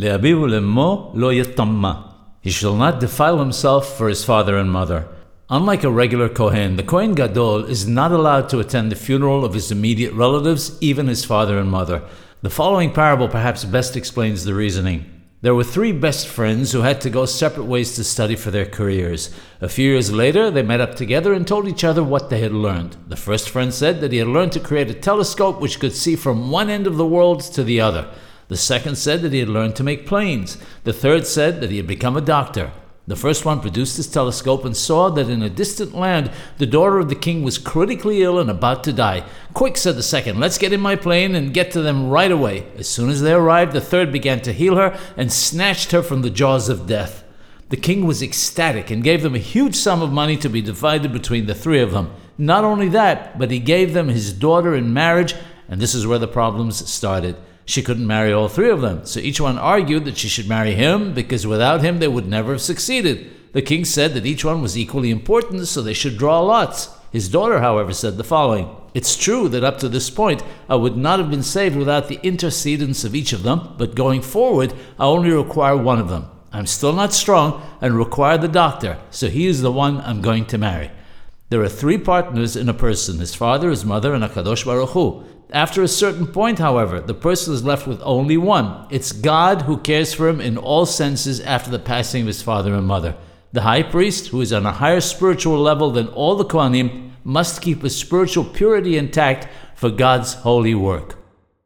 Lo. He shall not defile himself for his father and mother. Unlike a regular Kohen, the Kohen Gadol is not allowed to attend the funeral of his immediate relatives, even his father and mother. The following parable perhaps best explains the reasoning. There were three best friends who had to go separate ways to study for their careers. A few years later, they met up together and told each other what they had learned. The first friend said that he had learned to create a telescope which could see from one end of the world to the other. The second said that he had learned to make planes. The third said that he had become a doctor. The first one produced his telescope and saw that in a distant land the daughter of the king was critically ill and about to die. Quick, said the second, let's get in my plane and get to them right away. As soon as they arrived, the third began to heal her and snatched her from the jaws of death. The king was ecstatic and gave them a huge sum of money to be divided between the three of them. Not only that, but he gave them his daughter in marriage, and this is where the problems started she couldn't marry all three of them. So each one argued that she should marry him because without him they would never have succeeded. The king said that each one was equally important, so they should draw lots. His daughter, however, said the following It's true that up to this point I would not have been saved without the intercedence of each of them, but going forward I only require one of them. I'm still not strong and require the doctor, so he is the one I'm going to marry. There are three partners in a person his father, his mother, and HaKadosh Baruch Hu. After a certain point, however, the person is left with only one. It's God who cares for him in all senses after the passing of his father and mother. The high priest, who is on a higher spiritual level than all the Kohanim, must keep his spiritual purity intact for God's holy work.